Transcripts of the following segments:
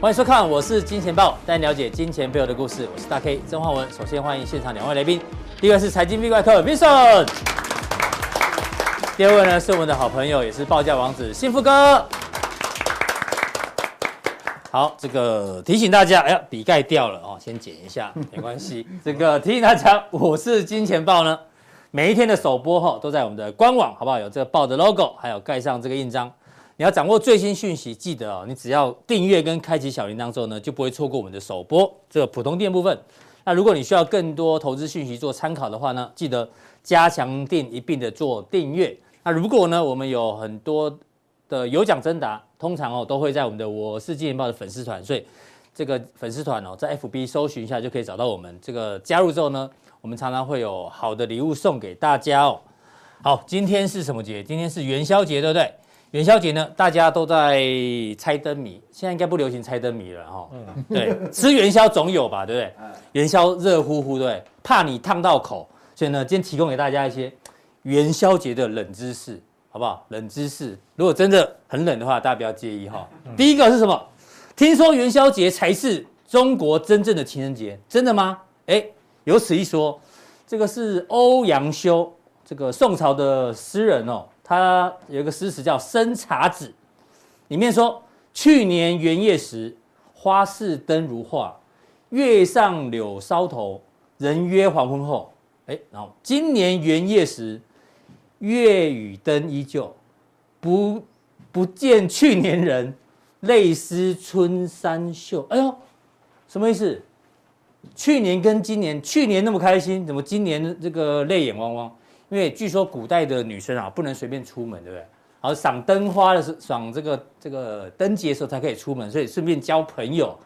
欢迎收看，我是金钱豹，带你了解金钱背后的故事。我是大 K 曾焕文。首先欢迎现场两位来宾，第一位是财经 V 怪客 Vincent，第二位呢是我们的好朋友，也是报价王子幸福哥。好，这个提醒大家，哎呀，笔盖掉了哦，先剪一下，没关系。这个提醒大家，我是金钱豹呢，每一天的首播哈都在我们的官网，好不好？有这个豹的 logo，还有盖上这个印章。你要掌握最新讯息，记得哦，你只要订阅跟开启小铃铛之后呢，就不会错过我们的首播这个普通店部分。那如果你需要更多投资讯息做参考的话呢，记得加强錠一并的做订阅。那如果呢，我们有很多的有奖征答，通常哦都会在我们的我是金钱爆的粉丝团，所以这个粉丝团哦在 FB 搜寻一下就可以找到我们。这个加入之后呢，我们常常会有好的礼物送给大家哦。好，今天是什么节？今天是元宵节，对不对？元宵节呢，大家都在猜灯谜，现在应该不流行猜灯谜了哈。嗯，对，吃元宵总有吧，对不对？元宵热乎乎，对，怕你烫到口，所以呢，今天提供给大家一些元宵节的冷知识，好不好？冷知识，如果真的很冷的话，大家不要介意哈。第一个是什么？听说元宵节才是中国真正的情人节，真的吗？哎，有此一说，这个是欧阳修，这个宋朝的诗人哦。他有一个诗词叫《生查子》，里面说：“去年元夜时，花市灯如画，月上柳梢头，人约黄昏后。”哎，然后今年元夜时，月与灯依旧，不不见去年人，泪湿春衫袖。哎呦，什么意思？去年跟今年，去年那么开心，怎么今年这个泪眼汪汪？因为据说古代的女生啊，不能随便出门，对不对？然后赏灯花的时候，赏这个这个灯节的时候才可以出门，所以顺便交朋友。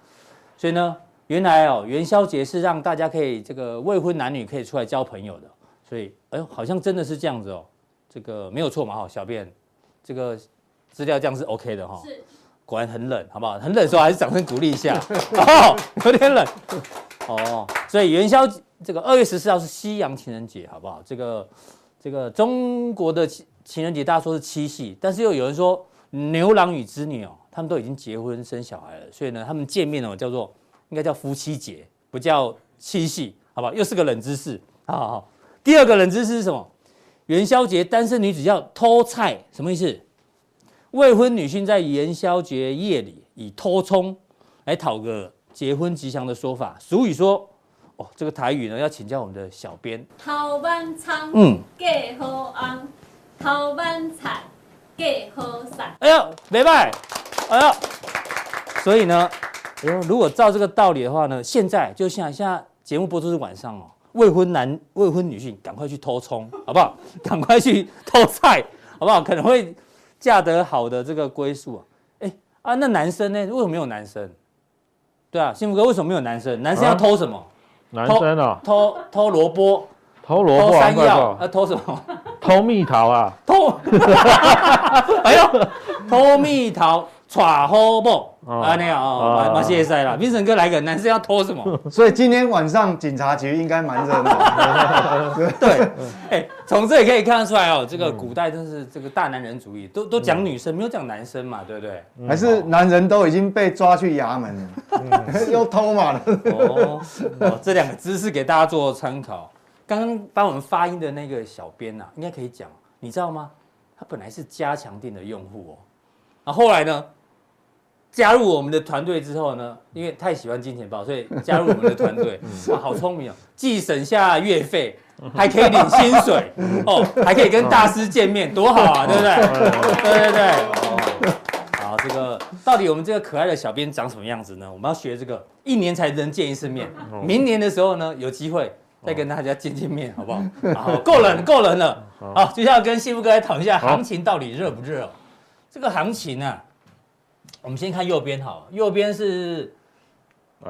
所以呢，原来哦，元宵节是让大家可以这个未婚男女可以出来交朋友的。所以，哎呦，好像真的是这样子哦，这个没有错嘛，哈，小便，这个资料这样是 OK 的哈。是。果然很冷，好不好？很冷的时候还是掌声鼓励一下。哦，有点冷。哦，所以元宵。这个二月十四号是西洋情人节，好不好？这个这个中国的情情人节，大家说是七夕，但是又有人说牛郎与织女哦，他们都已经结婚生小孩了，所以呢，他们见面哦叫做应该叫夫妻节，不叫七夕，好不好？又是个冷知识。好好好，第二个冷知识是什么？元宵节单身女子要偷菜，什么意思？未婚女性在元宵节夜里以偷葱来讨个结婚吉祥的说法，俗语说。哦，这个台语呢，要请教我们的小编。头晚餐，嗯，嫁好红，头晚菜，嫁好散。哎呦，没拜，哎呦，所以呢，哎呦，如果照这个道理的话呢，现在就像现在节目播出是晚上哦，未婚男、未婚女性赶快去偷葱，好不好？赶快去偷菜，好不好？可能会嫁得好的这个归宿啊。哎啊，那男生呢？为什么没有男生？对啊，幸福哥为什么没有男生？男生要偷什么？啊男生啊，偷偷萝卜，偷萝卜，偷山药，啊偷什么？偷蜜桃啊，偷，哎呦，偷蜜桃，耍好不？啊，那样啊，马谢赛了。Vincent 哥来个男生要偷什么？所以今天晚上警察局应该蛮热闹。对，哎，从这里可以看得出来哦，这个古代真是这个大男人主义，都都讲女生，没有讲男生嘛，对不对？还是男人都已经被抓去衙门了，又偷嘛了。哦，这两个知识给大家做参考。刚刚帮我们发音的那个小编呐，应该可以讲，你知道吗？他本来是加强店的用户哦，那，后来呢？加入我们的团队之后呢，因为太喜欢金钱豹，所以加入我们的团队。哇，好聪明哦！既省下月费，还可以领薪水哦，还可以跟大师见面，多好啊，对不对？对对对。哦，好，这个到底我们这个可爱的小编长什么样子呢？我们要学这个，一年才能见一次面。明年的时候呢，有机会再跟大家见见面，好不好？好，够冷，够冷了。好，接下来跟幸福哥来讨论一下行情到底热不热？这个行情啊。我们先看右边好，右边是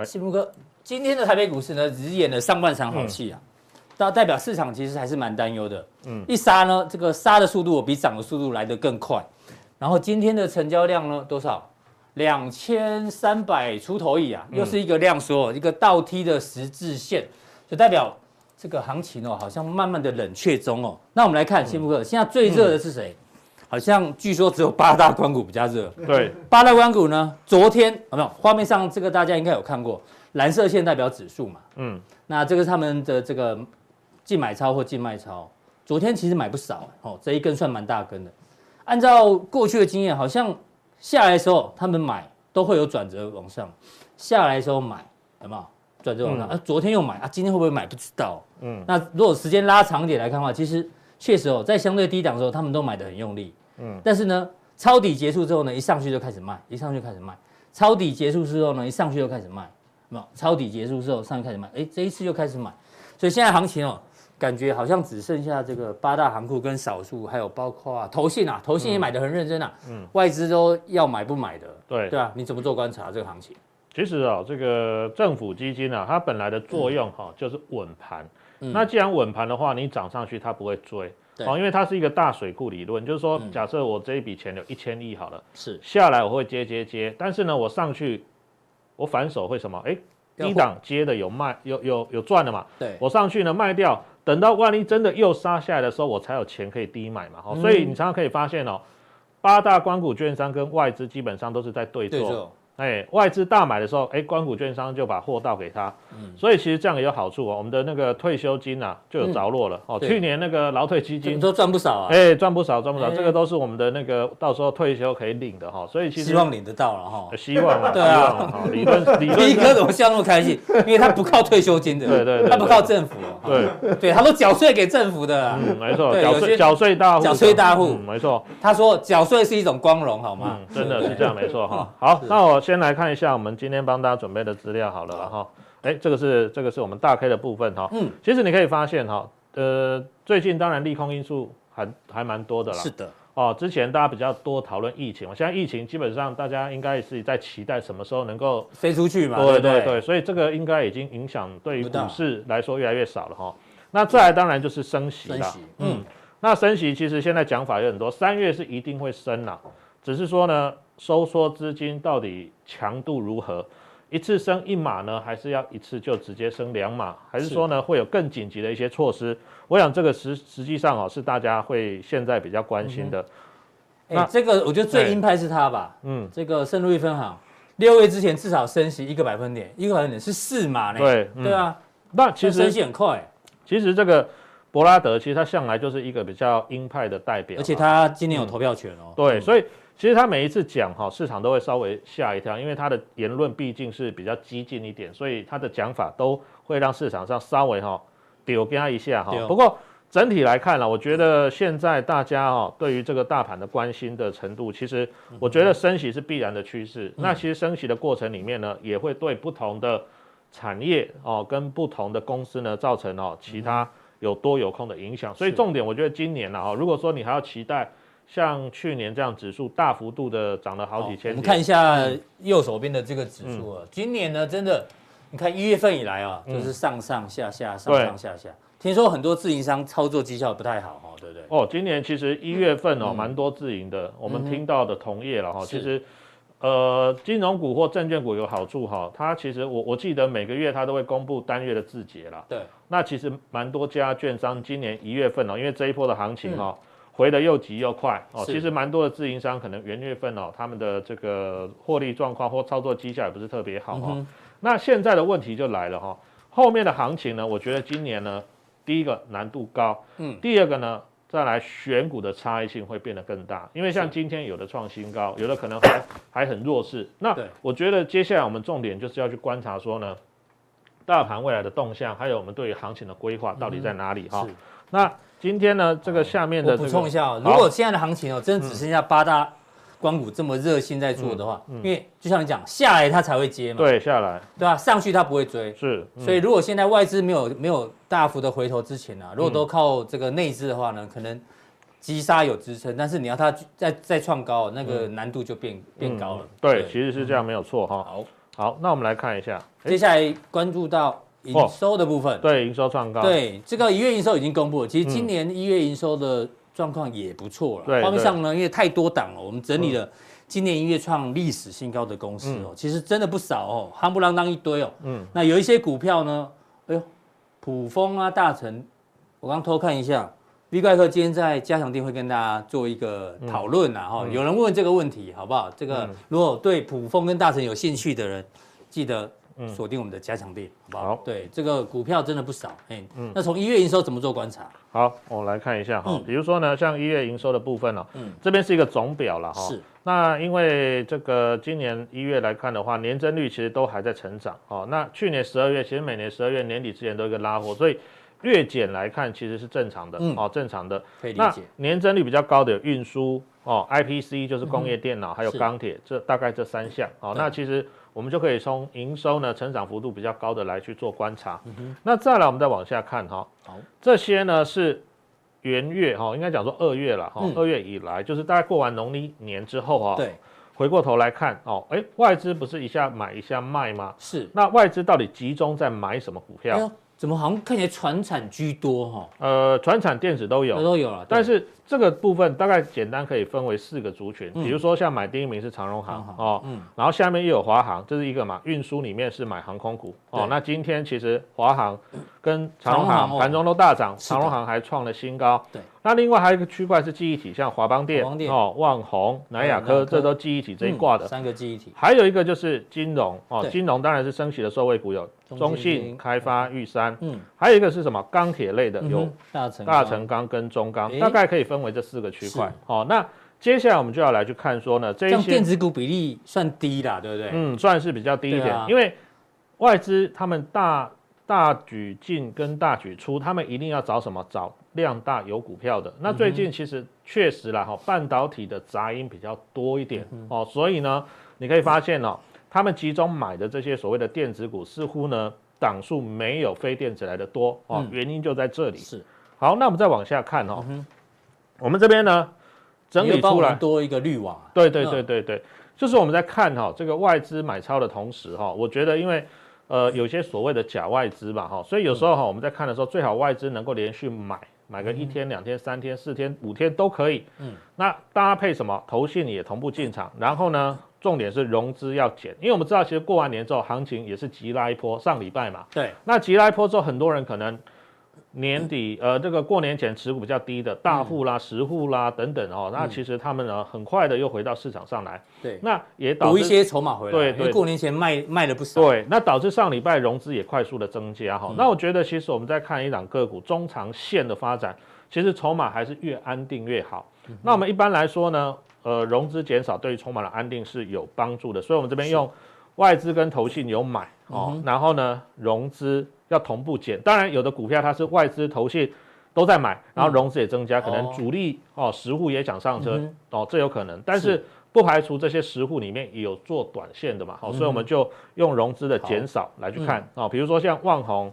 幸福哥。今天的台北股市呢，只是演了上半场好戏啊，代代表市场其实还是蛮担忧的。嗯，一杀呢，这个杀的速度比涨的速度来得更快。然后今天的成交量呢，多少？两千三百出头亿啊，又是一个量缩，一个倒梯的十字线，就代表这个行情哦，好像慢慢的冷却中哦。那我们来看幸福哥，现在最热的是谁？好像据说只有八大关股比较热。对，八大关股呢，昨天有没有画面上这个大家应该有看过，蓝色线代表指数嘛。嗯，那这个是他们的这个净买超或净卖超，昨天其实买不少哦，这一根算蛮大根的。按照过去的经验，好像下来的时候他们买都会有转折往上，下来的时候买有没有转折往上？啊，昨天又买啊，今天会不会买不知道。嗯，那如果时间拉长一点来看的话，其实确实哦，在相对低档的时候，他们都买的很用力。嗯，但是呢，抄底结束之后呢，一上去就开始卖，一上去就开始卖。抄底结束之后呢，一上去就开始卖，没有？抄底结束之后，上去开始卖，哎，这一次又开始买。所以现在行情哦，感觉好像只剩下这个八大行库跟少数，还有包括啊，投信啊，投信也买的很认真啊，嗯，外资都要买不买的，对对啊，你怎么做观察这个行情？其实哦，这个政府基金啊，它本来的作用哈，就是稳盘。那既然稳盘的话，你涨上去它不会追。哦，因为它是一个大水库理论，就是说，假设我这一笔钱有一千亿好了，是下来我会接接接，但是呢，我上去我反手会什么？哎，低档接的有卖有有有赚的嘛？对，我上去呢卖掉，等到万一真的又杀下来的时候，我才有钱可以低买嘛。哦，所以你常常可以发现哦，八大关股券商跟外资基本上都是在对做。哎，外资大买的时候，哎，关谷券商就把货倒给他，嗯，所以其实这样也有好处哦。我们的那个退休金啊，就有着落了哦。去年那个劳退基金都赚不少啊，哎，赚不少，赚不少，这个都是我们的那个到时候退休可以领的哈。所以其实希望领得到了哈，希望啊，对啊，理论理论。第一个怎么笑那么开心？因为他不靠退休金的，对对，他不靠政府，对。对，他都缴税给政府的，嗯，没错，缴税缴税大户，缴税大户，没错。他说缴税是一种光荣，好吗？真的是这样，没错哈。好，那我先来看一下。我们今天帮大家准备的资料好了哈，哎，这个是这个是我们大 K 的部分哈，嗯，其实你可以发现哈，呃，最近当然利空因素还还蛮多的啦，是的，哦，之前大家比较多讨论疫情，现在疫情基本上大家应该也是在期待什么时候能够飞出去嘛，对对对，所以这个应该已经影响对于股市来说越来越少了哈。那再来当然就是升息了，嗯，那升息其实现在讲法有很多，三月是一定会升了，只是说呢。收缩资金到底强度如何？一次升一码呢，还是要一次就直接升两码？还是说呢，会有更紧急的一些措施？我想这个实实际上哦，是大家会现在比较关心的。哎、嗯，这个我觉得最鹰派是他吧？嗯，这个圣路易分行六月之前至少升息一个百分点，一个百分点是四码呢。对，对啊，那其实升息很快。其实这个伯拉德其实他向来就是一个比较鹰派的代表，而且他今年有投票权哦。嗯、对，所以。其实他每一次讲哈，市场都会稍微吓一跳，因为他的言论毕竟是比较激进一点，所以他的讲法都会让市场上稍微哈丢给他一下哈。不过整体来看呢，我觉得现在大家哈对于这个大盘的关心的程度，其实我觉得升息是必然的趋势。那其实升息的过程里面呢，也会对不同的产业哦跟不同的公司呢造成哦其他有多有空的影响。所以重点，我觉得今年呢哈，如果说你还要期待。像去年这样指数大幅度的涨了好几千点，我们看一下右手边的这个指数啊，嗯、今年呢真的，你看一月份以来啊，就是上上下下，上上下下。听说很多自营商操作绩效不太好哈，对不对？哦，今年其实一月份哦，蛮、嗯、多自营的，我们听到的同业了哈。嗯、其实，呃，金融股或证券股有好处哈，它其实我我记得每个月它都会公布单月的字节啦。对，那其实蛮多家券商今年一月份哦，因为这一波的行情哈。嗯回的又急又快哦，其实蛮多的自营商可能元月份哦，他们的这个获利状况或操作绩效也不是特别好哦。那现在的问题就来了哈，后面的行情呢，我觉得今年呢，第一个难度高，嗯，第二个呢，再来选股的差异性会变得更大，因为像今天有的创新高，有的可能还还很弱势。那我觉得接下来我们重点就是要去观察说呢，大盘未来的动向，还有我们对于行情的规划到底在哪里哈。那今天呢，这个下面的补充一下，如果现在的行情哦，真的只剩下八大关股这么热心在做的话，因为就像你讲，下来它才会接嘛，对，下来，对吧？上去它不会追，是，所以如果现在外资没有没有大幅的回头之前啊，如果都靠这个内资的话呢，可能急杀有支撑，但是你要它再再创高，那个难度就变变高了。对，其实是这样，没有错哈。好，好，那我们来看一下，接下来关注到。营收的部分，对，营收创高，对，这个一月营收已经公布了。其实今年一月营收的状况也不错了。方面上呢，因为太多档了，我们整理了今年一月创历史新高的公司哦，其实真的不少哦，夯不啷当一堆哦。嗯，那有一些股票呢，哎呦，普丰啊、大成，我刚偷看一下，V 怪客今天在加强店会跟大家做一个讨论呐，哈，有人问这个问题，好不好？这个如果对普丰跟大成有兴趣的人，记得锁定我们的加强店，好不好？对，这个股票真的不少，哎，那从一月营收怎么做观察？好，我来看一下哈，比如说呢，像一月营收的部分呢，嗯，这边是一个总表了哈，是。那因为这个今年一月来看的话，年增率其实都还在成长，哦，那去年十二月其实每年十二月年底之前都有一个拉货，所以。月减来看，其实是正常的，嗯、哦，正常的。可以理解。那年增率比较高的有运输哦，IPC 就是工业电脑，嗯、还有钢铁，是这大概这三项。哦，对那其实我们就可以从营收呢成长幅度比较高的来去做观察。嗯、那再来，我们再往下看哈。好，这些呢是元月哈，应该讲说二月了哈，二、嗯、月以来就是大概过完农历年之后啊。对。回过头来看哦，哎，外资不是一下买一下卖吗？是。那外资到底集中在买什么股票？哎怎么好像看起来传产居多哈？呃，传产电子都有，都有了。但是这个部分大概简单可以分为四个族群，比如说像买第一名是长荣航哦，嗯，然后下面又有华航，这是一个嘛，运输里面是买航空股哦。那今天其实华航跟长荣航盘中都大涨，长荣航还创了新高。对。那另外还有一个区块是记忆体，像华邦电哦、万宏、南亚科，这都记忆体这一挂的。三个记忆体。还有一个就是金融哦，金融当然是升息的受惠股有中信、开发、玉山。嗯。还有一个是什么？钢铁类的有大成、大成钢跟中钢，大概可以分为这四个区块。好，那接下来我们就要来去看说呢，这些电子股比例算低啦，对不对？嗯，算是比较低一点，因为外资他们大大举进跟大举出，他们一定要找什么？找。量大有股票的，那最近其实确实啦哈，半导体的杂音比较多一点哦，所以呢，你可以发现哦，他们集中买的这些所谓的电子股，似乎呢档数没有非电子来的多哦，原因就在这里。是，好，那我们再往下看哦，我们这边呢整理出来多一个滤网，对对对对对，就是我们在看哈这个外资买超的同时哈，我觉得因为呃有些所谓的假外资吧哈，所以有时候哈我们在看的时候，最好外资能够连续买。买个一天、两天、三天、四天、五天都可以。嗯，那搭配什么？投信也同步进场。然后呢，重点是融资要减，因为我们知道，其实过完年之后，行情也是急拉一波。上礼拜嘛，对。那急拉一波之后，很多人可能。年底，呃，这个过年前持股比较低的大户啦、十户啦等等哦，那其实他们呢，很快的又回到市场上来。对，那也导致补一些筹码回来。对对，因为过年前卖卖了不少。对，那导致上礼拜融资也快速的增加哈。那我觉得其实我们在看一档个股中长线的发展，其实筹码还是越安定越好。那我们一般来说呢，呃，融资减少对于筹码的安定是有帮助的，所以我们这边用外资跟投信有买哦，然后呢，融资。要同步减，当然有的股票它是外资投信都在买，然后融资也增加，可能主力哦实户也想上车哦，这有可能，但是。不排除这些实户里面也有做短线的嘛，好，所以我们就用融资的减少来去看哦，比如说像万宏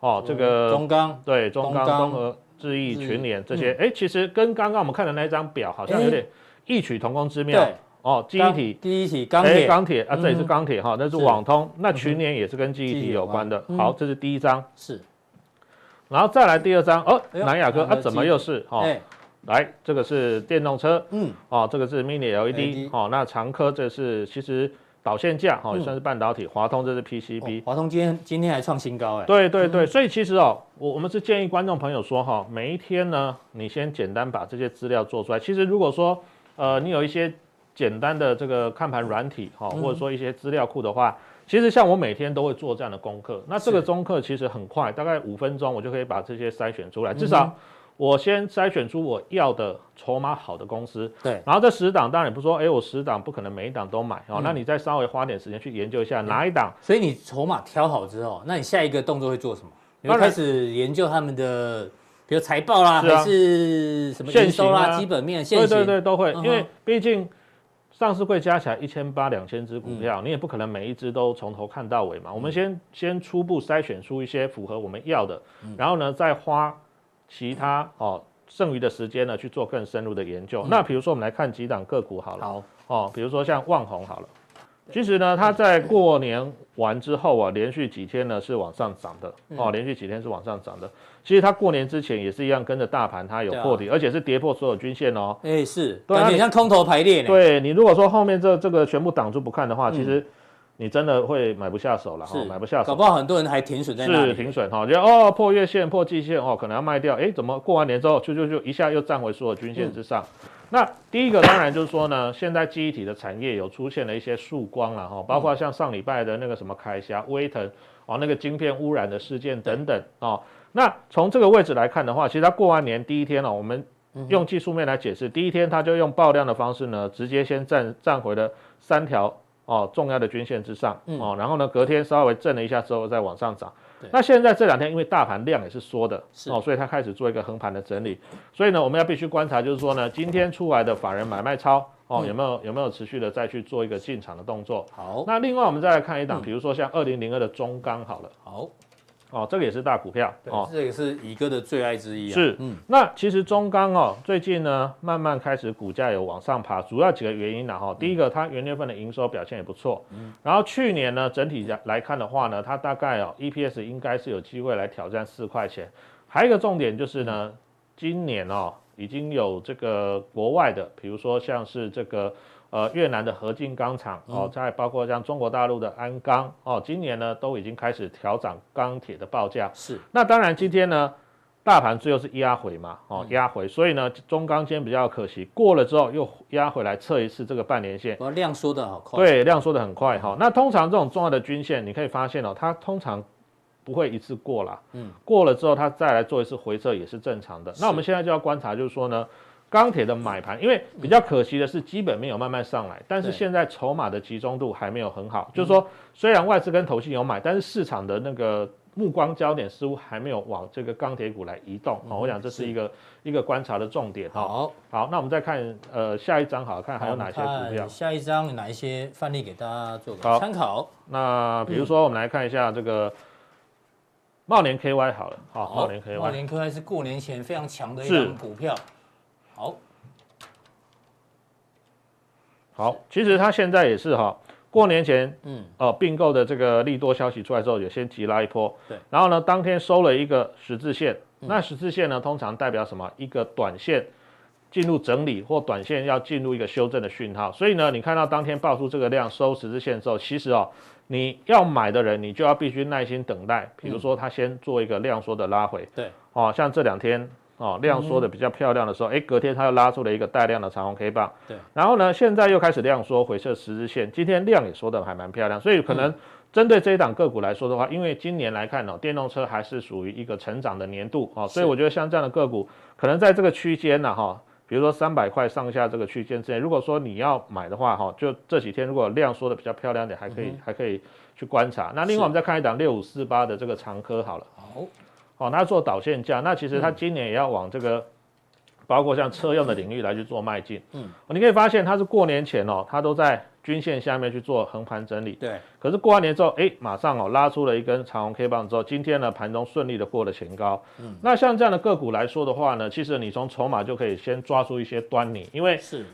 哦，这个中钢对中钢、中和、智毅、群联这些，哎，其实跟刚刚我们看的那一张表好像有点异曲同工之妙。哦，记忆体，记忆体，钢铁，钢铁啊，这也是钢铁哈，那是网通，那群联也是跟记忆体有关的。好，这是第一张，是，然后再来第二张，哦，南亚科啊，怎么又是？哦，来，这个是电动车，嗯，哦，这个是 Mini LED，哦，那长科这是其实导线架，哦，也算是半导体，华通这是 PCB，华通今天今天还创新高哎，对对对，所以其实哦，我我们是建议观众朋友说哈，每一天呢，你先简单把这些资料做出来，其实如果说呃，你有一些。简单的这个看盘软体哈，或者说一些资料库的话，其实像我每天都会做这样的功课。那这个功课其实很快，大概五分钟我就可以把这些筛选出来。至少我先筛选出我要的筹码好的公司。对。然后这十档当然也不说，哎，我十档不可能每一档都买哦。那你再稍微花点时间去研究一下哪一档。所以你筹码挑好之后，那你下一个动作会做什么？你会开始研究他们的，比如财报啦，还是什么营收啦、基本面。对对对，都会，因为毕竟。上市会加起来一千八两千只股票，你也不可能每一只都从头看到尾嘛。我们先先初步筛选出一些符合我们要的，然后呢，再花其他哦剩余的时间呢去做更深入的研究。那比如说我们来看几档个股好了，好哦，比如说像旺宏好了。其实呢，它在过年完之后啊，连续几天呢是往上涨的哦，连续几天是往上涨的。其实它过年之前也是一样，跟着大盘它有破底，而且是跌破所有均线哦。哎，是，对，有点像空头排列。对，你如果说后面这这个全部挡住不看的话，其实你真的会买不下手了，哈，买不下手，搞不好很多人还停损在那里，是停损哈，觉得哦破月线破季线哦，可能要卖掉，哎，怎么过完年之后就就就一下又站回所有均线之上？嗯、那第一个当然就是说呢，现在记忆体的产业有出现了一些曙光了哈，包括像上礼拜的那个什么凯霞、威腾哦，那个晶片污染的事件等等啊。那从这个位置来看的话，其实它过完年第一天呢，我们用技术面来解释，第一天它就用爆量的方式呢，直接先站站回了三条。哦，重要的均线之上，嗯、哦，然后呢，隔天稍微震了一下之后再往上涨。对那现在这两天因为大盘量也是缩的，是哦，所以它开始做一个横盘的整理。所以呢，我们要必须观察，就是说呢，今天出来的法人买卖超，哦，嗯、有没有有没有持续的再去做一个进场的动作？好，那另外我们再来看一档，嗯、比如说像二零零二的中钢好了，好。哦，这个也是大股票对哦，这也是乙哥的最爱之一啊。是，嗯，那其实中钢哦，最近呢慢慢开始股价有往上爬，主要几个原因呢哈。嗯、第一个，它元月份的营收表现也不错，嗯，然后去年呢整体来看的话呢，它大概哦 EPS 应该是有机会来挑战四块钱。还有一个重点就是呢，今年哦已经有这个国外的，比如说像是这个。呃，越南的合金钢厂哦，再包括像中国大陆的鞍钢哦，今年呢都已经开始调涨钢铁的报价。是，那当然今天呢，大盘最后是压回嘛，哦压回，所以呢中钢今天比较可惜，过了之后又压回来测一次这个半年线。哦，量缩的好快。对，量缩的很快哈。那通常这种重要的均线，你可以发现哦，它通常不会一次过啦。嗯，过了之后它再来做一次回撤也是正常的。那我们现在就要观察，就是说呢。钢铁的买盘，因为比较可惜的是，基本面有慢慢上来，但是现在筹码的集中度还没有很好。就是说，虽然外资跟投信有买，但是市场的那个目光焦点似乎还没有往这个钢铁股来移动。哦，我想这是一个一个观察的重点。好，好，那我们再看呃下一张，好看还有哪些股票？下一张哪一些范例给大家做个参考？那比如说我们来看一下这个茂联 KY 好了，好，茂联 KY，茂联 KY 是过年前非常强的一张股票。好，好，其实它现在也是哈，过年前，嗯，呃，并购的这个利多消息出来之后，也先急拉一波，对，然后呢，当天收了一个十字线，嗯、那十字线呢，通常代表什么？一个短线进入整理或短线要进入一个修正的讯号，所以呢，你看到当天爆出这个量收十字线之后，其实哦，你要买的人，你就要必须耐心等待，比如说它先做一个量缩的拉回，对、嗯，哦，像这两天。哦，量缩的比较漂亮的时候，哎、嗯，隔天它又拉出了一个带量的长红 K 棒，对，然后呢，现在又开始量缩回撤十日线，今天量也缩的还蛮漂亮，所以可能针对这一档个股来说的话，因为今年来看呢、哦，电动车还是属于一个成长的年度哦，所以我觉得像这样的个股，可能在这个区间呢，哈，比如说三百块上下这个区间之内，如果说你要买的话，哈，就这几天如果量缩的比较漂亮点，还可以、嗯、还可以去观察。那另外我们再看一档六五四八的这个长科好了，好，哦，它做导线架，那其实它今年也要往这个。包括像车用的领域来去做迈进，嗯，你可以发现它是过年前哦，它都在均线下面去做横盘整理，对。可是过完年之后，哎，马上哦拉出了一根长红 K 棒之后，今天呢盘中顺利的过了前高，嗯。那像这样的个股来说的话呢，其实你从筹码就可以先抓出一些端倪，因为是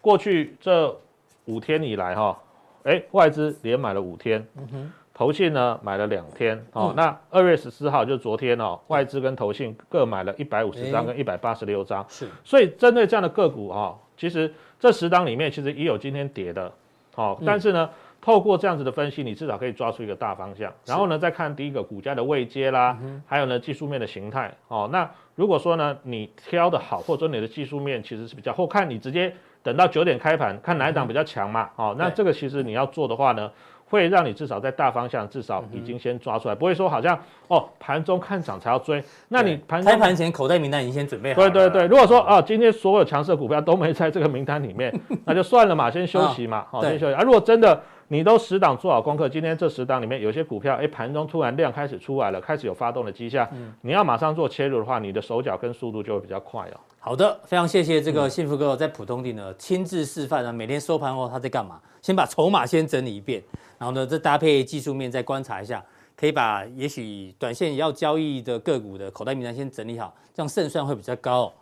过去这五天以来哈，哎，外资连买了五天，嗯哼。投信呢买了两天哦，嗯、那二月十四号就昨天哦，外资跟投信各买了一百五十张跟一百八十六张，是，所以针对这样的个股哈、哦，其实这十档里面其实也有今天跌的，哦，但是呢，嗯、透过这样子的分析，你至少可以抓出一个大方向，然后呢，再看第一个股价的位阶啦，是还有呢技术面的形态，哦，那如果说呢你挑的好，或者说你的技术面其实是比较，或看你直接等到九点开盘看哪一档比较强嘛，嗯、哦，那这个其实你要做的话呢。会让你至少在大方向至少已经先抓出来，不会说好像哦盘中看涨才要追，那你盘开盘前口袋名单已经先准备好了。对对对，如果说哦今天所有强势股票都没在这个名单里面，那就算了嘛，先休息嘛，好先休息。啊，如果真的你都十档做好功课，今天这十档里面有些股票，哎盘中突然量开始出来了，开始有发动的迹象，你要马上做切入的话，你的手脚跟速度就会比较快哦。好的，非常谢谢这个幸福哥在普通地呢亲自示范啊，每天收盘后他在干嘛？先把筹码先整理一遍，然后呢再搭配技术面再观察一下，可以把也许短线要交易的个股的口袋名单先整理好，这样胜算会比较高哦。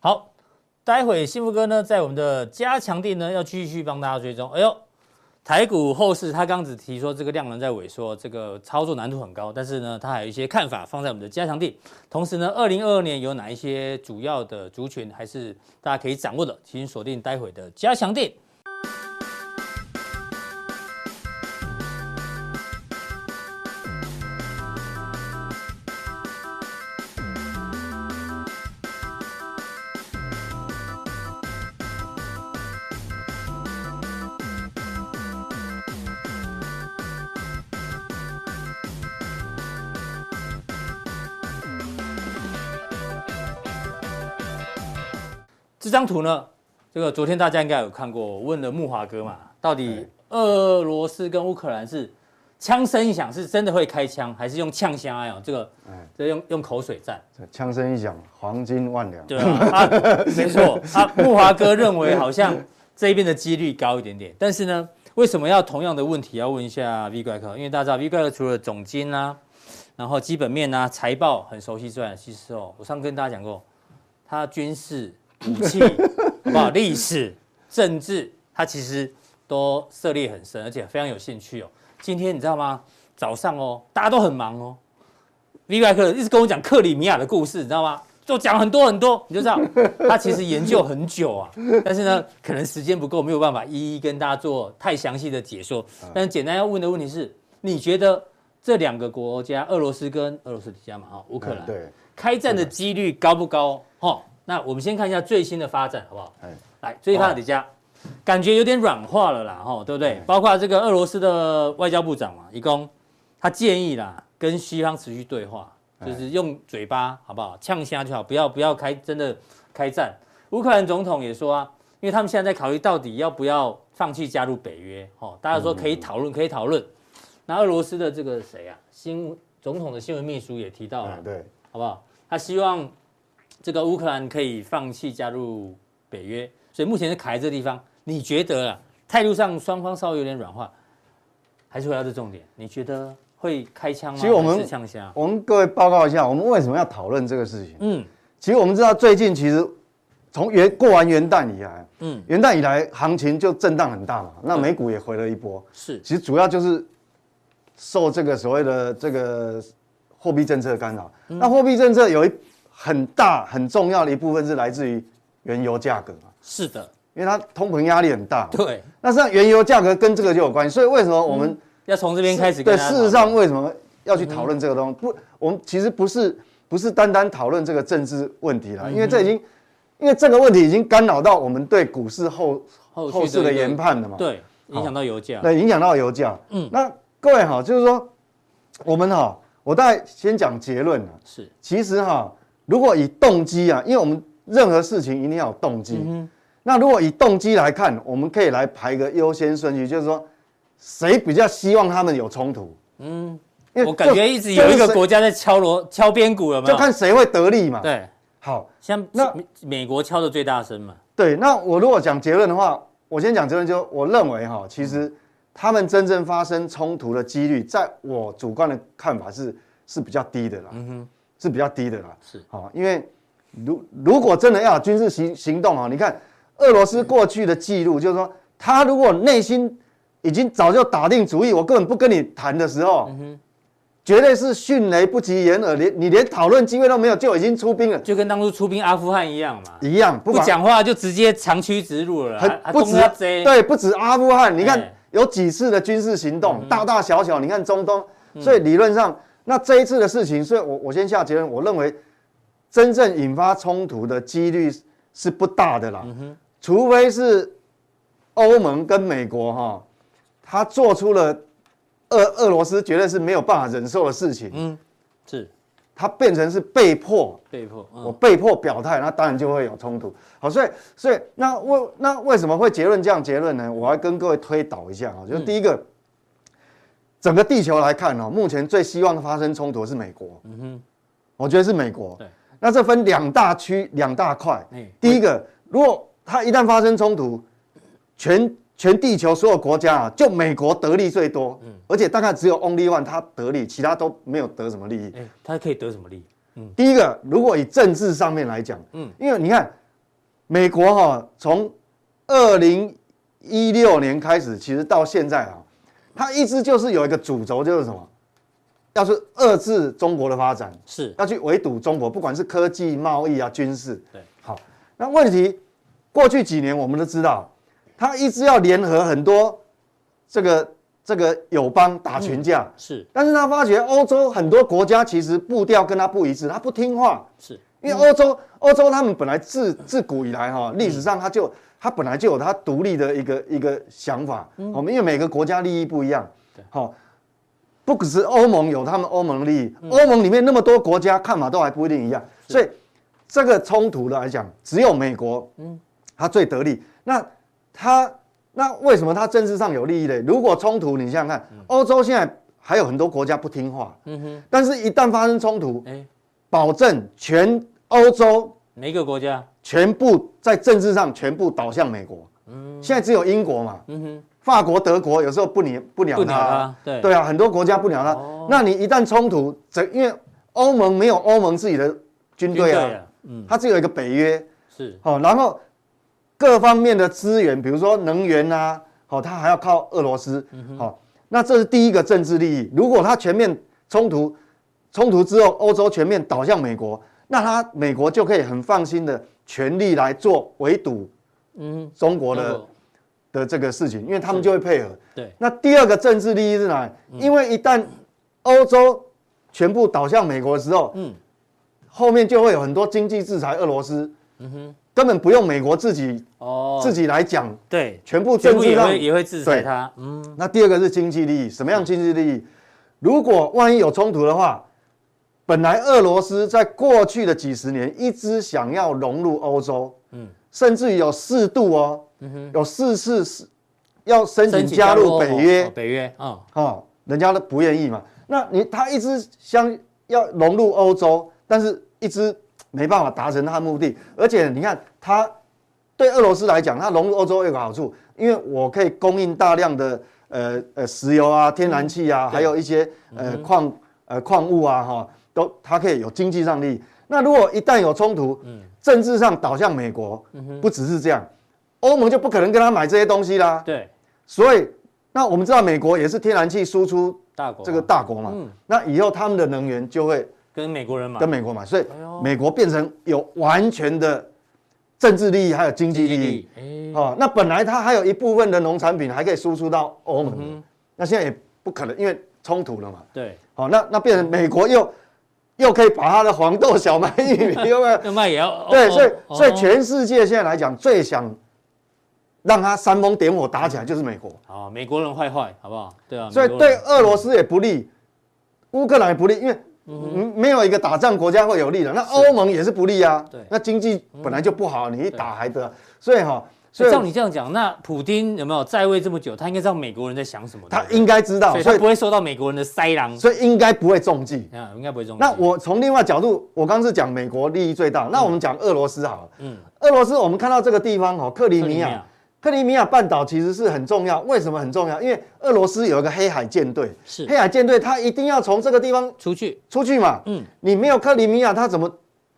好，待会幸福哥呢在我们的加强地呢要继续帮大家追踪。哎呦。台股后市，他刚只提说这个量能在萎缩，这个操作难度很高，但是呢，他还有一些看法放在我们的加强地。同时呢，二零二二年有哪一些主要的族群还是大家可以掌握的，请锁定待会的加强地。张图呢，这个昨天大家应该有看过，我问了木华哥嘛，到底俄罗斯跟乌克兰是枪声一响是真的会开枪，还是用呛声啊？这个，这用用口水战，枪声一响，黄金万两。对啊，啊 没错啊，木华哥认为好像这一边的几率高一点点，但是呢，为什么要同样的问题要问一下 V 怪客？因为大家知道 V 怪客除了总经啊，然后基本面啊、财报很熟悉之外，其实哦，我上次跟大家讲过，他军事。武器，好不好？历史、政治，他其实都涉猎很深，而且非常有兴趣哦。今天你知道吗？早上哦，大家都很忙哦。V 怪客一直跟我讲克里米亚的故事，你知道吗？就讲很多很多，你就知道他其实研究很久啊。但是呢，可能时间不够，没有办法一一跟大家做太详细的解说。但是简单要问的问题是，你觉得这两个国家，俄罗斯跟俄罗斯底下嘛，哈，乌克兰，对，开战的几率高不高？哈。那我们先看一下最新的发展，好不好？来，最近看到底下，感觉有点软化了啦，吼，对不对？包括这个俄罗斯的外交部长嘛，一共他建议啦，跟西方持续对话，就是用嘴巴，好不好？呛虾就好，不要不要开真的开战。乌克兰总统也说啊，因为他们现在在考虑到底要不要放弃加入北约，吼，大家说可以讨论，可以讨论。那俄罗斯的这个谁啊，新总统的新闻秘书也提到了，对，好不好？他希望。这个乌克兰可以放弃加入北约，所以目前是卡在这个地方。你觉得啊，态度上双方稍微有点软化，还是回到这重点？你觉得会开枪吗？其实我们我们各位报告一下，我们为什么要讨论这个事情？嗯，其实我们知道最近其实从元过完元旦以来，嗯，元旦以来行情就震荡很大嘛，那美股也回了一波。是，其实主要就是受这个所谓的这个货币政策干扰。那货币政策有一。很大很重要的一部分是来自于原油价格嘛？是的，因为它通膨压力很大。对，那实际上原油价格跟这个就有关系。所以为什么我们、嗯、要从这边开始？对，事实上为什么要去讨论这个东西？嗯、不，我们其实不是不是单单讨论这个政治问题了，因为这已经因为这个问题已经干扰到我们对股市后后后市的研判了嘛？对，影响到油价。对，影响到油价。嗯，那各位哈，就是说我们哈，我大概先讲结论了。是，其实哈。如果以动机啊，因为我们任何事情一定要有动机。嗯、那如果以动机来看，我们可以来排个优先顺序，就是说谁比较希望他们有冲突？嗯，因为我感觉一直有一个国家在敲锣敲边鼓，了嘛？就看谁会得利嘛。对，好，像那美国敲的最大声嘛。对，那我如果讲结论的话，我先讲结论，就我认为哈，其实他们真正发生冲突的几率，在我主观的看法是是比较低的啦。嗯哼。是比较低的啦，是。好，因为如如果真的要有军事行行动啊，你看俄罗斯过去的记录，就是说他如果内心已经早就打定主意，我根本不跟你谈的时候，绝对是迅雷不及掩耳，连你连讨论机会都没有，就已经出兵了，就跟当初出兵阿富汗一样嘛，一样不讲话就直接长驱直入了，很不止对，不止阿富汗，你看有几次的军事行动，大大小小，你看中东，所以理论上。那这一次的事情，所以我我先下结论，我认为真正引发冲突的几率是不大的啦，除非是欧盟跟美国哈，他做出了俄俄罗斯绝对是没有办法忍受的事情，嗯，是，他变成是被迫被迫，我被迫表态，那当然就会有冲突。好，所以所以那为那为什么会结论这样结论呢？我要跟各位推导一下啊，就是第一个。整个地球来看哦，目前最希望发生冲突是美国。嗯哼，我觉得是美国。对，那这分两大区、两大块。第一个，如果它一旦发生冲突，全全地球所有国家啊，就美国得利最多。嗯，而且大概只有 only one 它得利，其他都没有得什么利益。哎，它可以得什么利益？嗯，第一个，如果以政治上面来讲，嗯，因为你看，美国哈，从二零一六年开始，其实到现在啊。他一直就是有一个主轴，就是什么，要是遏制中国的发展，是。要去围堵中国，不管是科技、贸易啊、军事。对，好，那问题过去几年我们都知道，他一直要联合很多这个这个友邦打群架，嗯、是，但是他发觉欧洲很多国家其实步调跟他不一致，他不听话，是。因为欧洲欧洲他们本来自自古以来哈历史上他就。他本来就有他独立的一个一个想法，我们因为每个国家利益不一样，好，不只是欧盟有他们欧盟利益，欧盟里面那么多国家看法都还不一定一样，所以这个冲突来讲，只有美国，嗯，他最得利。那他那为什么他政治上有利益呢？如果冲突，你想想看，欧洲现在还有很多国家不听话，嗯哼，但是一旦发生冲突，哎，保证全欧洲每一个国家全部在政治上全部倒向美国，嗯，现在只有英国嘛，嗯哼，法国、德国有时候不鸟不鸟他，对。对啊，很多国家不鸟他。那你一旦冲突，这因为欧盟没有欧盟自己的军队啊，嗯，它只有一个北约，是，好，然后。各方面的资源，比如说能源啊，好，它还要靠俄罗斯，好，那这是第一个政治利益。如果它全面冲突，冲突之后，欧洲全面倒向美国，那他美国就可以很放心的全力来做围堵，嗯，中国的的这个事情，因为他们就会配合。对。那第二个政治利益是哪里？因为一旦欧洲全部倒向美国的时候，嗯，后面就会有很多经济制裁俄罗斯，嗯哼。根本不用美国自己哦，自己来讲，对，全部政治上也会，也会制裁他。嗯，那第二个是经济利益，什么样经济利益？如果万一有冲突的话，本来俄罗斯在过去的几十年一直想要融入欧洲，嗯，甚至有四度哦，嗯，有四次是要申请加入北约，北约啊，哦，人家都不愿意嘛。那你他一直想要融入欧洲，但是一直。没办法达成他的目的，而且你看，他对俄罗斯来讲，他融入欧洲有个好处，因为我可以供应大量的呃呃石油啊、天然气啊，还有一些呃矿呃矿物啊，哈，都它可以有经济上利益。那如果一旦有冲突，嗯政治上倒向美国，不只是这样，欧盟就不可能跟他买这些东西啦。对，所以那我们知道美国也是天然气输出大国，这个大国嘛，嗯那以后他们的能源就会。跟美国人买，跟美国买，所以美国变成有完全的政治利益，还有经济利益。哦，那本来它还有一部分的农产品还可以输出到欧盟，那现在也不可能，因为冲突了嘛。对，好，那那变成美国又又可以把它的黄豆、小麦、玉米又卖，卖也要。对，所以所以全世界现在来讲，最想让它煽风点火打起来就是美国。啊，美国人坏坏，好不好？对啊。所以对俄罗斯也不利，乌克兰也不利，因为。嗯，没有一个打仗国家会有利的，那欧盟也是不利啊。对，那经济本来就不好，你一打还得，所以哈，所以照你这样讲，那普丁有没有在位这么久？他应该知道美国人在想什么？他应该知道，所以他不会受到美国人的塞狼，所以应该不会中计。啊，应该不会中计。那我从另外角度，我刚刚是讲美国利益最大，那我们讲俄罗斯好了。嗯，俄罗斯我们看到这个地方哦，克里米亚。克里米亚半岛其实是很重要，为什么很重要？因为俄罗斯有一个黑海舰队，是黑海舰队，它一定要从这个地方出去，出去嘛。嗯，你没有克里米亚，它怎么，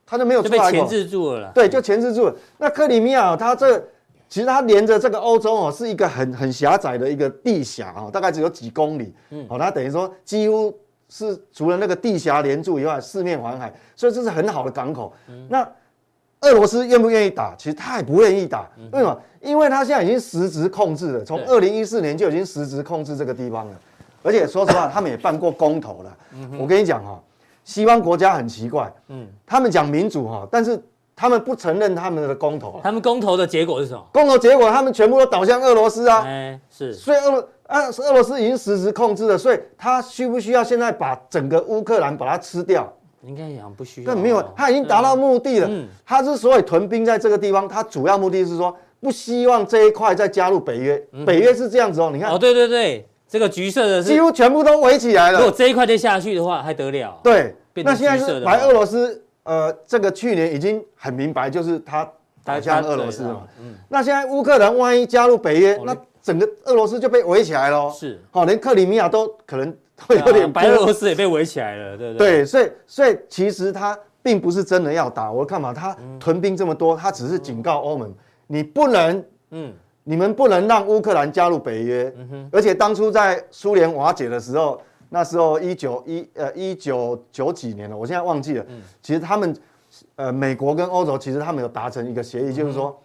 它就没有出来。被钳制住了。对，就钳制住了。那克里米亚它这其实它连着这个欧洲哦，是一个很很狭窄的一个地峡哦，大概只有几公里。嗯，好，它等于说几乎是除了那个地峡连住以外，四面环海，所以这是很好的港口。嗯，那。俄罗斯愿不愿意打？其实他也不愿意打。为什么？因为他现在已经实质控制了，从二零一四年就已经实质控制这个地方了。而且说实话，他们也办过公投了。我跟你讲哈，西方国家很奇怪，嗯，他们讲民主哈，但是他们不承认他们的公投。他们公投的结果是什么？公投结果他们全部都倒向俄罗斯啊。哎，是。所以俄罗啊，俄罗斯已经实时控制了，所以他需不需要现在把整个乌克兰把它吃掉？应该讲不需要，但没有，他已经达到目的了。他之所以屯兵在这个地方，他主要目的是说不希望这一块再加入北约。北约是这样子哦，你看。哦，对对对，这个橘色的几乎全部都围起来了。如果这一块再下去的话，还得了？对，那现在是白俄罗斯，呃，这个去年已经很明白，就是他打向俄罗斯嘛。嗯。那现在乌克兰万一加入北约，那整个俄罗斯就被围起来了。是。好，连克里米亚都可能。会有点白俄罗斯也被围起来了，对不对？对，所以所以其实他并不是真的要打，我看嘛，他屯兵这么多，他只是警告欧盟，你不能，嗯，你们不能让乌克兰加入北约，嗯哼。而且当初在苏联瓦解的时候，那时候一九一呃一九九几年了，我现在忘记了。嗯，其实他们呃美国跟欧洲其实他们有达成一个协议，就是说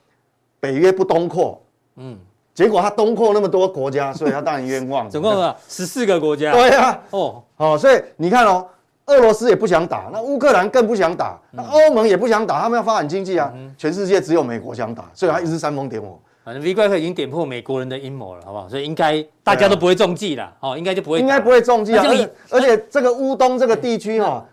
北约不东扩，嗯。结果他东扩那么多国家，所以他当然冤枉。总共有十四个国家。对啊，哦，好，所以你看哦，俄罗斯也不想打，那乌克兰更不想打，那欧盟也不想打，他们要发展经济啊。全世界只有美国想打，所以他一直煽风点火。反正 V 怪客已经点破美国人的阴谋了，好不好？所以应该大家都不会中计了，哦，应该就不会。应该不会中计啊。而且而且这个乌东这个地区哈，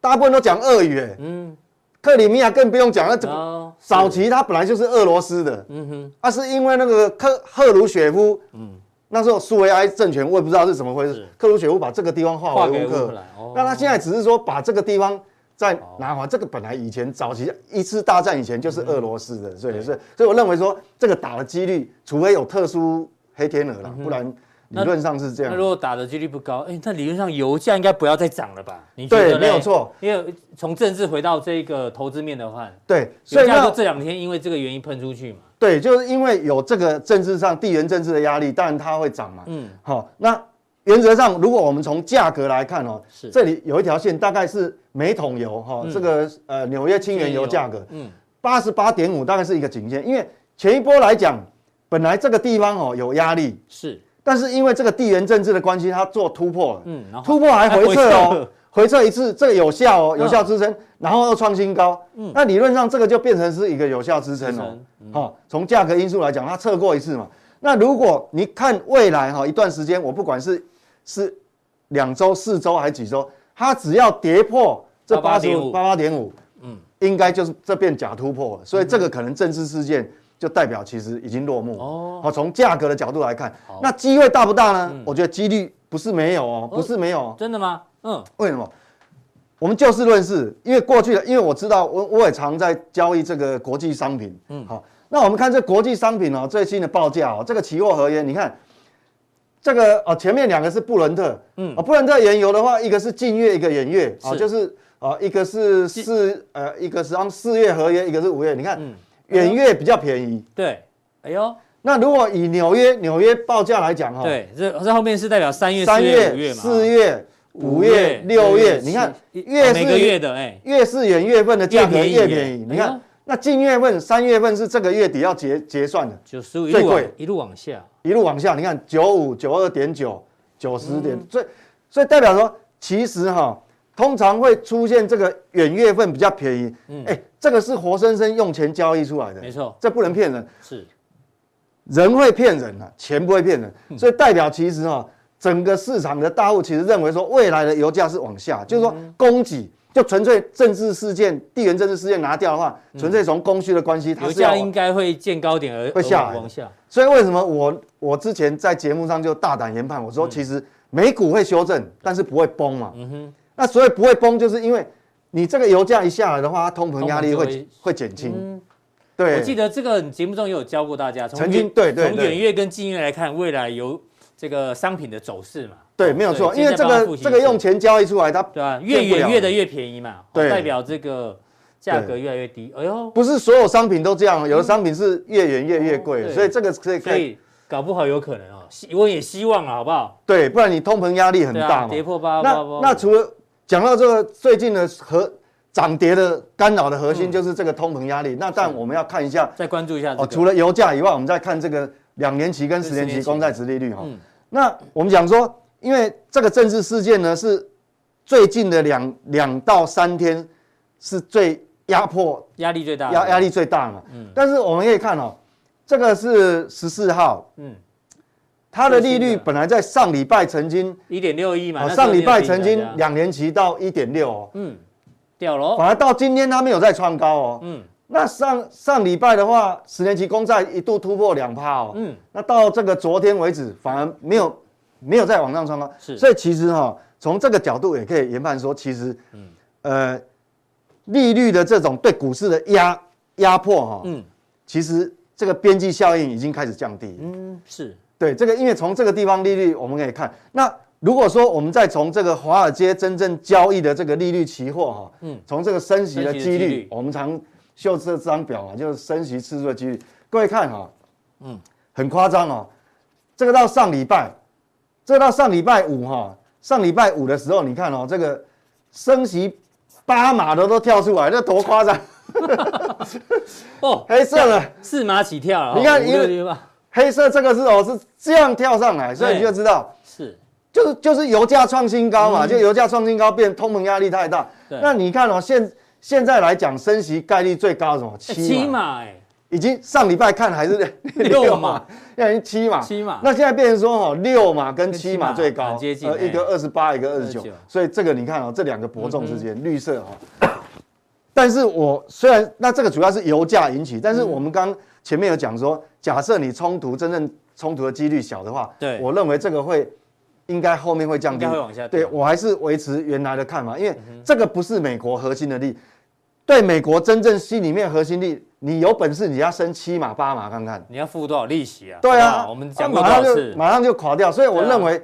大部分都讲俄语，嗯。克里米亚更不用讲，那怎么、哦、早期它本来就是俄罗斯的，嗯哼，啊，是因为那个克赫鲁雪夫，嗯，那时候苏维埃政权我也不知道是怎么回事，是克鲁雪夫把这个地方划为乌克兰，哦、那他现在只是说把这个地方再拿回来，这个本来以前早期一次大战以前就是俄罗斯的，所以是，所以我认为说这个打的几率，除非有特殊黑天鹅了，不然。理论上是这样，那如果打的几率不高，哎、欸，那理论上油价应该不要再涨了吧？你觉得对，没有错。因为从政治回到这个投资面的话，对，所以说这两天因为这个原因喷出去嘛。对，就是因为有这个政治上地缘政治的压力，当然它会涨嘛。嗯，好，那原则上如果我们从价格来看哦，是。这里有一条线，大概是每桶油哈，嗯、这个呃纽约轻原油价格，嗯，八十八点五大概是一个颈线，因为前一波来讲，本来这个地方哦有压力。是。但是因为这个地缘政治的关系，它做突破了，嗯，突破还回撤哦，回撤。一次，这个有效哦，有效支撑，然后又创新高，嗯，那理论上这个就变成是一个有效支撑哦，好，从价格因素来讲，它测过一次嘛，那如果你看未来哈一段时间，我不管是是两周、四周还是几周，它只要跌破这八十五、八八点五，嗯，应该就是这变假突破了，所以这个可能政治事件。就代表其实已经落幕哦。好，从价格的角度来看，那机会大不大呢？我觉得几率不是没有哦，不是没有。真的吗？嗯。为什么？我们就事论事，因为过去的，因为我知道，我我也常在交易这个国际商品。嗯。好，那我们看这国际商品哦，最新的报价哦，这个期货合约，你看这个哦，前面两个是布伦特，嗯，布伦特原油的话，一个是近月，一个远月，哦，就是哦，一个是四呃，一个是按四月合约，一个是五月，你看。远月比较便宜，对，哎呦，那如果以纽约纽约报价来讲哈，对，这这后面是代表三月、三月、四月、五月、六月，你看越是每个月的，哎，越是远月份的价格越便宜，你看那近月份三月份是这个月底要结结算的，九十五最贵，一路往下，一路往下，你看九五、九二点九、九十点，所以所以代表说其实哈。通常会出现这个远月份比较便宜，嗯，哎，这个是活生生用钱交易出来的，没错，这不能骗人，是，人会骗人啊，钱不会骗人，所以代表其实哈，整个市场的大户其实认为说未来的油价是往下，就是说供给就纯粹政治事件、地缘政治事件拿掉的话，纯粹从供需的关系，它油价应该会见高点而会下来，往下。所以为什么我我之前在节目上就大胆研判，我说其实美股会修正，但是不会崩嘛，嗯哼。那所以不会崩，就是因为你这个油价一下来的话，它通膨压力会会减轻。嗯，对。我记得这个节目中也有教过大家，曾经对对从远月跟近月来看未来油这个商品的走势嘛。对，没有错，因为这个这个用钱交易出来，它对吧？越远越的越便宜嘛，对，代表这个价格越来越低。哎呦，不是所有商品都这样，有的商品是越远越越贵，所以这个可以可以搞不好有可能哦。我也希望啊，好不好？对，不然你通膨压力很大嘛。跌破八八八。那除了讲到这个最近的和涨跌的干扰的核心就是这个通膨压力。嗯、那但我们要看一下，再关注一下哦。除了油价以外，我们再看这个两年期跟十年期公债殖利率哈。嗯、那我们讲说，因为这个政治事件呢是最近的两两到三天是最压迫压力最大压压力最大嘛。嗯。但是我们可以看哦，这个是十四号。嗯。它的利率本来在上礼拜曾经一点六一嘛，上礼拜曾经两年期到一点六哦，嗯，掉了，反而到今天它没有再创高哦，嗯，那上上礼拜的话，十年期公债一度突破两趴哦，嗯，那到这个昨天为止，反而没有没有再往上冲高，是，所以其实哈，从这个角度也可以研判说，其实，嗯，呃，利率的这种对股市的压压迫哈，嗯，其实这个边际效应已经开始降低，嗯，是。对这个，因为从这个地方利率我们可以看，那如果说我们再从这个华尔街真正交易的这个利率期货哈，嗯，从这个升息的几率，我们常秀这张表啊，就是升息次数的几率，各位看哈，嗯，很夸张哦，这个到上礼拜，这到上礼拜五哈，上礼拜五的时候，你看哦，这个升息八码的都跳出来，这多夸张，哦，黑色的。四码起跳了，你看一个。黑色这个是哦，是这样跳上来，所以你就知道是，就是就是油价创新高嘛，就油价创新高变通膨压力太大。那你看哦，现现在来讲升息概率最高什么？七码。哎，已经上礼拜看还是 六码，现在七码。七码。那现在变成说哦，六码跟七码最高，接近，一个二十八，一个二十九，所以这个你看哦，这两个伯仲之间，绿色哈，但是我虽然那这个主要是油价引起，但是我们刚前面有讲说，假设你冲突真正冲突的几率小的话，对，我认为这个会应该后面会降低，应该会往下。对，我还是维持原来的看法，因为这个不是美国核心的利，对美国真正心里面核心利，你有本事你要升七码八码看看，你要付多少利息啊？对啊，我们讲过多少次，马上就垮掉，所以我认为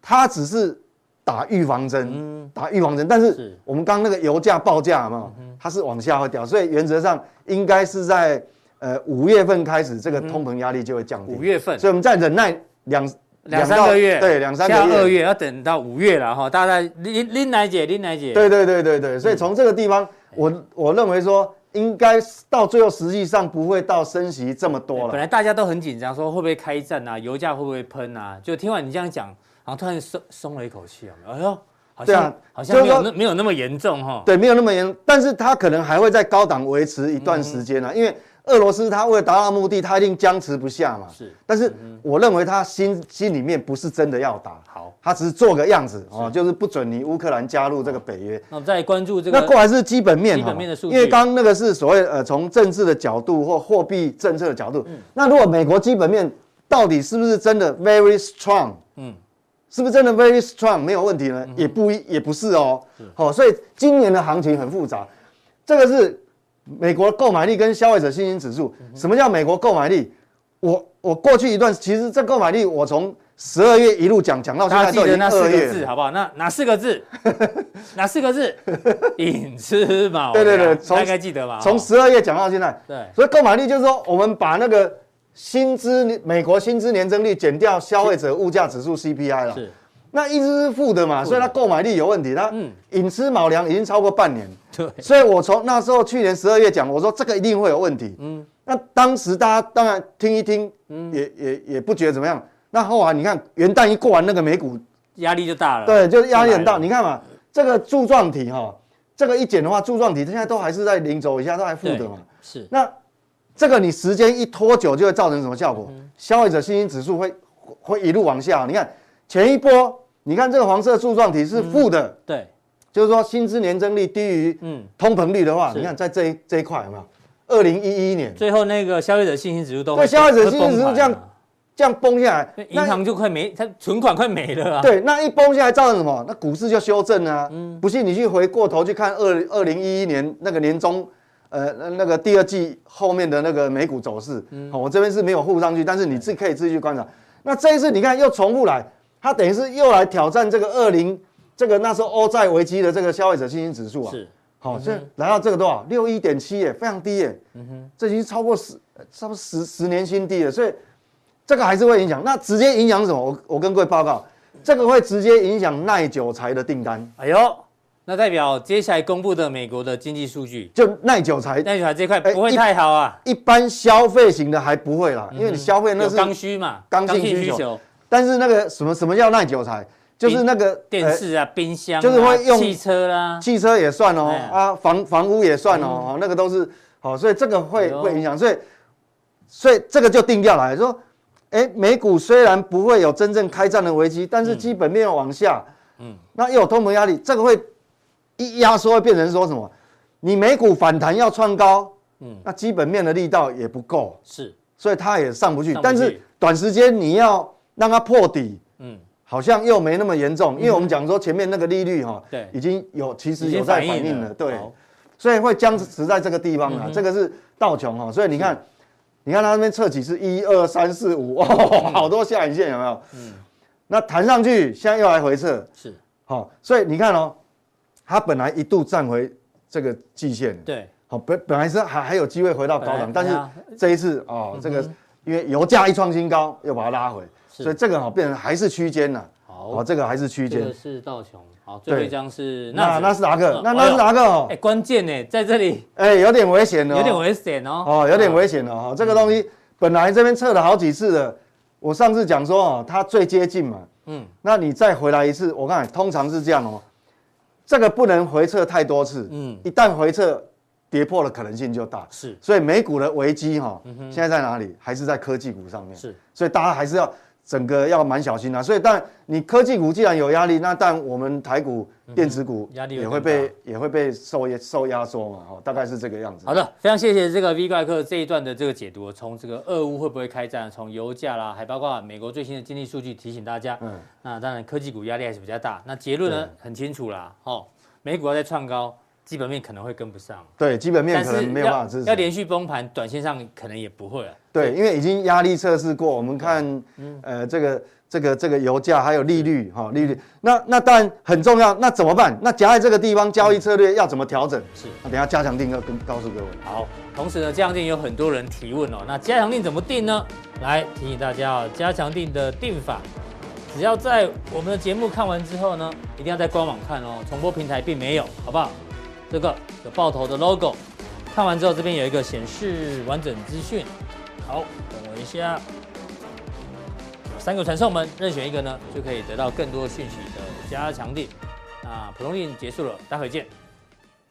它只是。打预防针，打预防针，但是我们刚刚那个油价报价嘛，它是往下会掉，所以原则上应该是在呃五月份开始，这个通膨压力就会降低。五月份，所以我们再忍耐两两三个月，对，两三个月。月要等到五月了哈，大概林林奶姐，林奶姐。对对对对对，所以从这个地方，我我认为说，应该到最后实际上不会到升息这么多了。本来大家都很紧张，说会不会开战啊，油价会不会喷啊？就听完你这样讲。然后突然松松了一口气啊！哎呦，好像、啊、好像没有那没有那么严重哈。对，没有那么严重，但是它可能还会在高档维持一段时间呢、啊。嗯、因为俄罗斯他为了达到目的，他一定僵持不下嘛。是，但是我认为他心心里面不是真的要打，好，他只是做个样子哦，就是不准你乌克兰加入这个北约。那我们再关注这个，那过来是基本面，基本面的数据。因为刚刚那个是所谓呃从政治的角度或货币政策的角度。嗯、那如果美国基本面到底是不是真的 very strong？嗯。是不是真的 very strong 没有问题呢？也不也不是哦。好，所以今年的行情很复杂。这个是美国购买力跟消费者信心指数。什么叫美国购买力？我我过去一段其实这购买力我从十二月一路讲讲到现在都已经二月，好不好？那哪四个字？哪四个字？寅吃卯。对对对，大概记得吧？从十二月讲到现在。对。所以购买力就是说，我们把那个。薪资美国薪资年增率减掉消费者物价指数 CPI 了，是，那一直是负的嘛，所以它购买力有问题。它寅吃卯粮已经超过半年，对，所以我从那时候去年十二月讲，我说这个一定会有问题。嗯，那当时大家当然听一听，嗯，也也也不觉得怎么样。那后来你看元旦一过完，那个美股压力就大了，对，就是压力很大。你看嘛，这个柱状体哈，这个一减的话，柱状体现在都还是在零轴以下，都还负的嘛。是，那。这个你时间一拖久，就会造成什么效果？消费者信心指数会会一路往下。你看前一波，你看这个黄色柱状体是负的，对，就是说薪资年增率低于嗯通膨率的话，你看在这一这一块有没有？二零一一年最后那个消费者信心指数都对消费者信心指数这样这样崩下来，银行就快没，它存款快没了啊。对，那一崩下来造成什么？那股市就修正啊。嗯，不信你去回过头去看二二零一一年那个年中。呃，那个第二季后面的那个美股走势，嗯，我这边是没有附上去，但是你自己可以自己去观察。那这一次你看又重复来，它等于是又来挑战这个二零这个那时候欧债危机的这个消费者信心指数啊，是，好，这来到这个多少？六一点七耶，非常低耶，嗯哼，这已经超过十，差不多十十年新低了，所以这个还是会影响。那直接影响什么？我我跟各位报告，这个会直接影响耐久材的订单。哎呦。那代表接下来公布的美国的经济数据，就耐久材，耐久材这块不会太好啊。一般消费型的还不会啦，因为你消费那是刚需嘛，刚性需求。但是那个什么什么叫耐久材？就是那个电视啊、冰箱，就是会用汽车啦，汽车也算哦，啊房房屋也算哦，那个都是好，所以这个会会影响，所以所以这个就定调来说，哎，美股虽然不会有真正开战的危机，但是基本面往下，嗯，那又有通膨压力，这个会。一压缩会变成说什么？你美股反弹要创高，嗯，那基本面的力道也不够，是，所以它也上不去。但是短时间你要让它破底，嗯，好像又没那么严重，因为我们讲说前面那个利率哈，对，已经有其实有在反应了，对，所以会僵持在这个地方啊。这个是道琼哈，所以你看，你看它那边测起是一二三四五，哦，好多下影线有没有？嗯，那弹上去，现在又来回撤，是，好，所以你看哦。它本来一度站回这个季线，对，好本本来是还还有机会回到高档，但是这一次哦，这个因为油价一创新高，又把它拉回，所以这个好变成还是区间了。好，这个还是区间。这个是道琼，好，最后一张是那纳斯达克，那纳斯达克哦，哎，关键呢在这里，哎，有点危险哦，有点危险哦，哦，有点危险哦，哈，这个东西本来这边测了好几次的，我上次讲说哦，它最接近嘛，嗯，那你再回来一次，我看通常是这样哦。这个不能回撤太多次，嗯，一旦回撤，跌破的可能性就大，是，所以美股的危机哈，现在在哪里？还是在科技股上面，是，所以大家还是要整个要蛮小心的。所以，但你科技股既然有压力，那但我们台股电子股压力也会被也会被受压受压缩嘛，哈，大概是这个样子。好的，非常谢谢这个 V 怪客这一段的这个解读，从这个俄乌会不会开战，从油价啦，还包括美国最新的经济数据提醒大家，嗯，那当然科技股压力还是比较大。那结论呢很清楚啦，哦，美股要再创高。基本面可能会跟不上，对，基本面可能没有办法支持，要连续崩盘，短线上可能也不会啊。对，因为已经压力测试过，我们看，呃，这个这个这个油价还有利率哈，利率，那那当然很重要，那怎么办？那夹在这个地方交易策略要怎么调整？是，那等下加强定要跟告诉各位。好，同时呢，加强定有很多人提问哦，那加强定怎么定呢？来提醒大家哦，加强定的定法，只要在我们的节目看完之后呢，一定要在官网看哦，重播平台并没有，好不好？这个有爆头的 logo，看完之后这边有一个显示完整资讯。好，等我一下，三个传送门任选一个呢，就可以得到更多讯息的加强錠。那普通令结束了，待会见。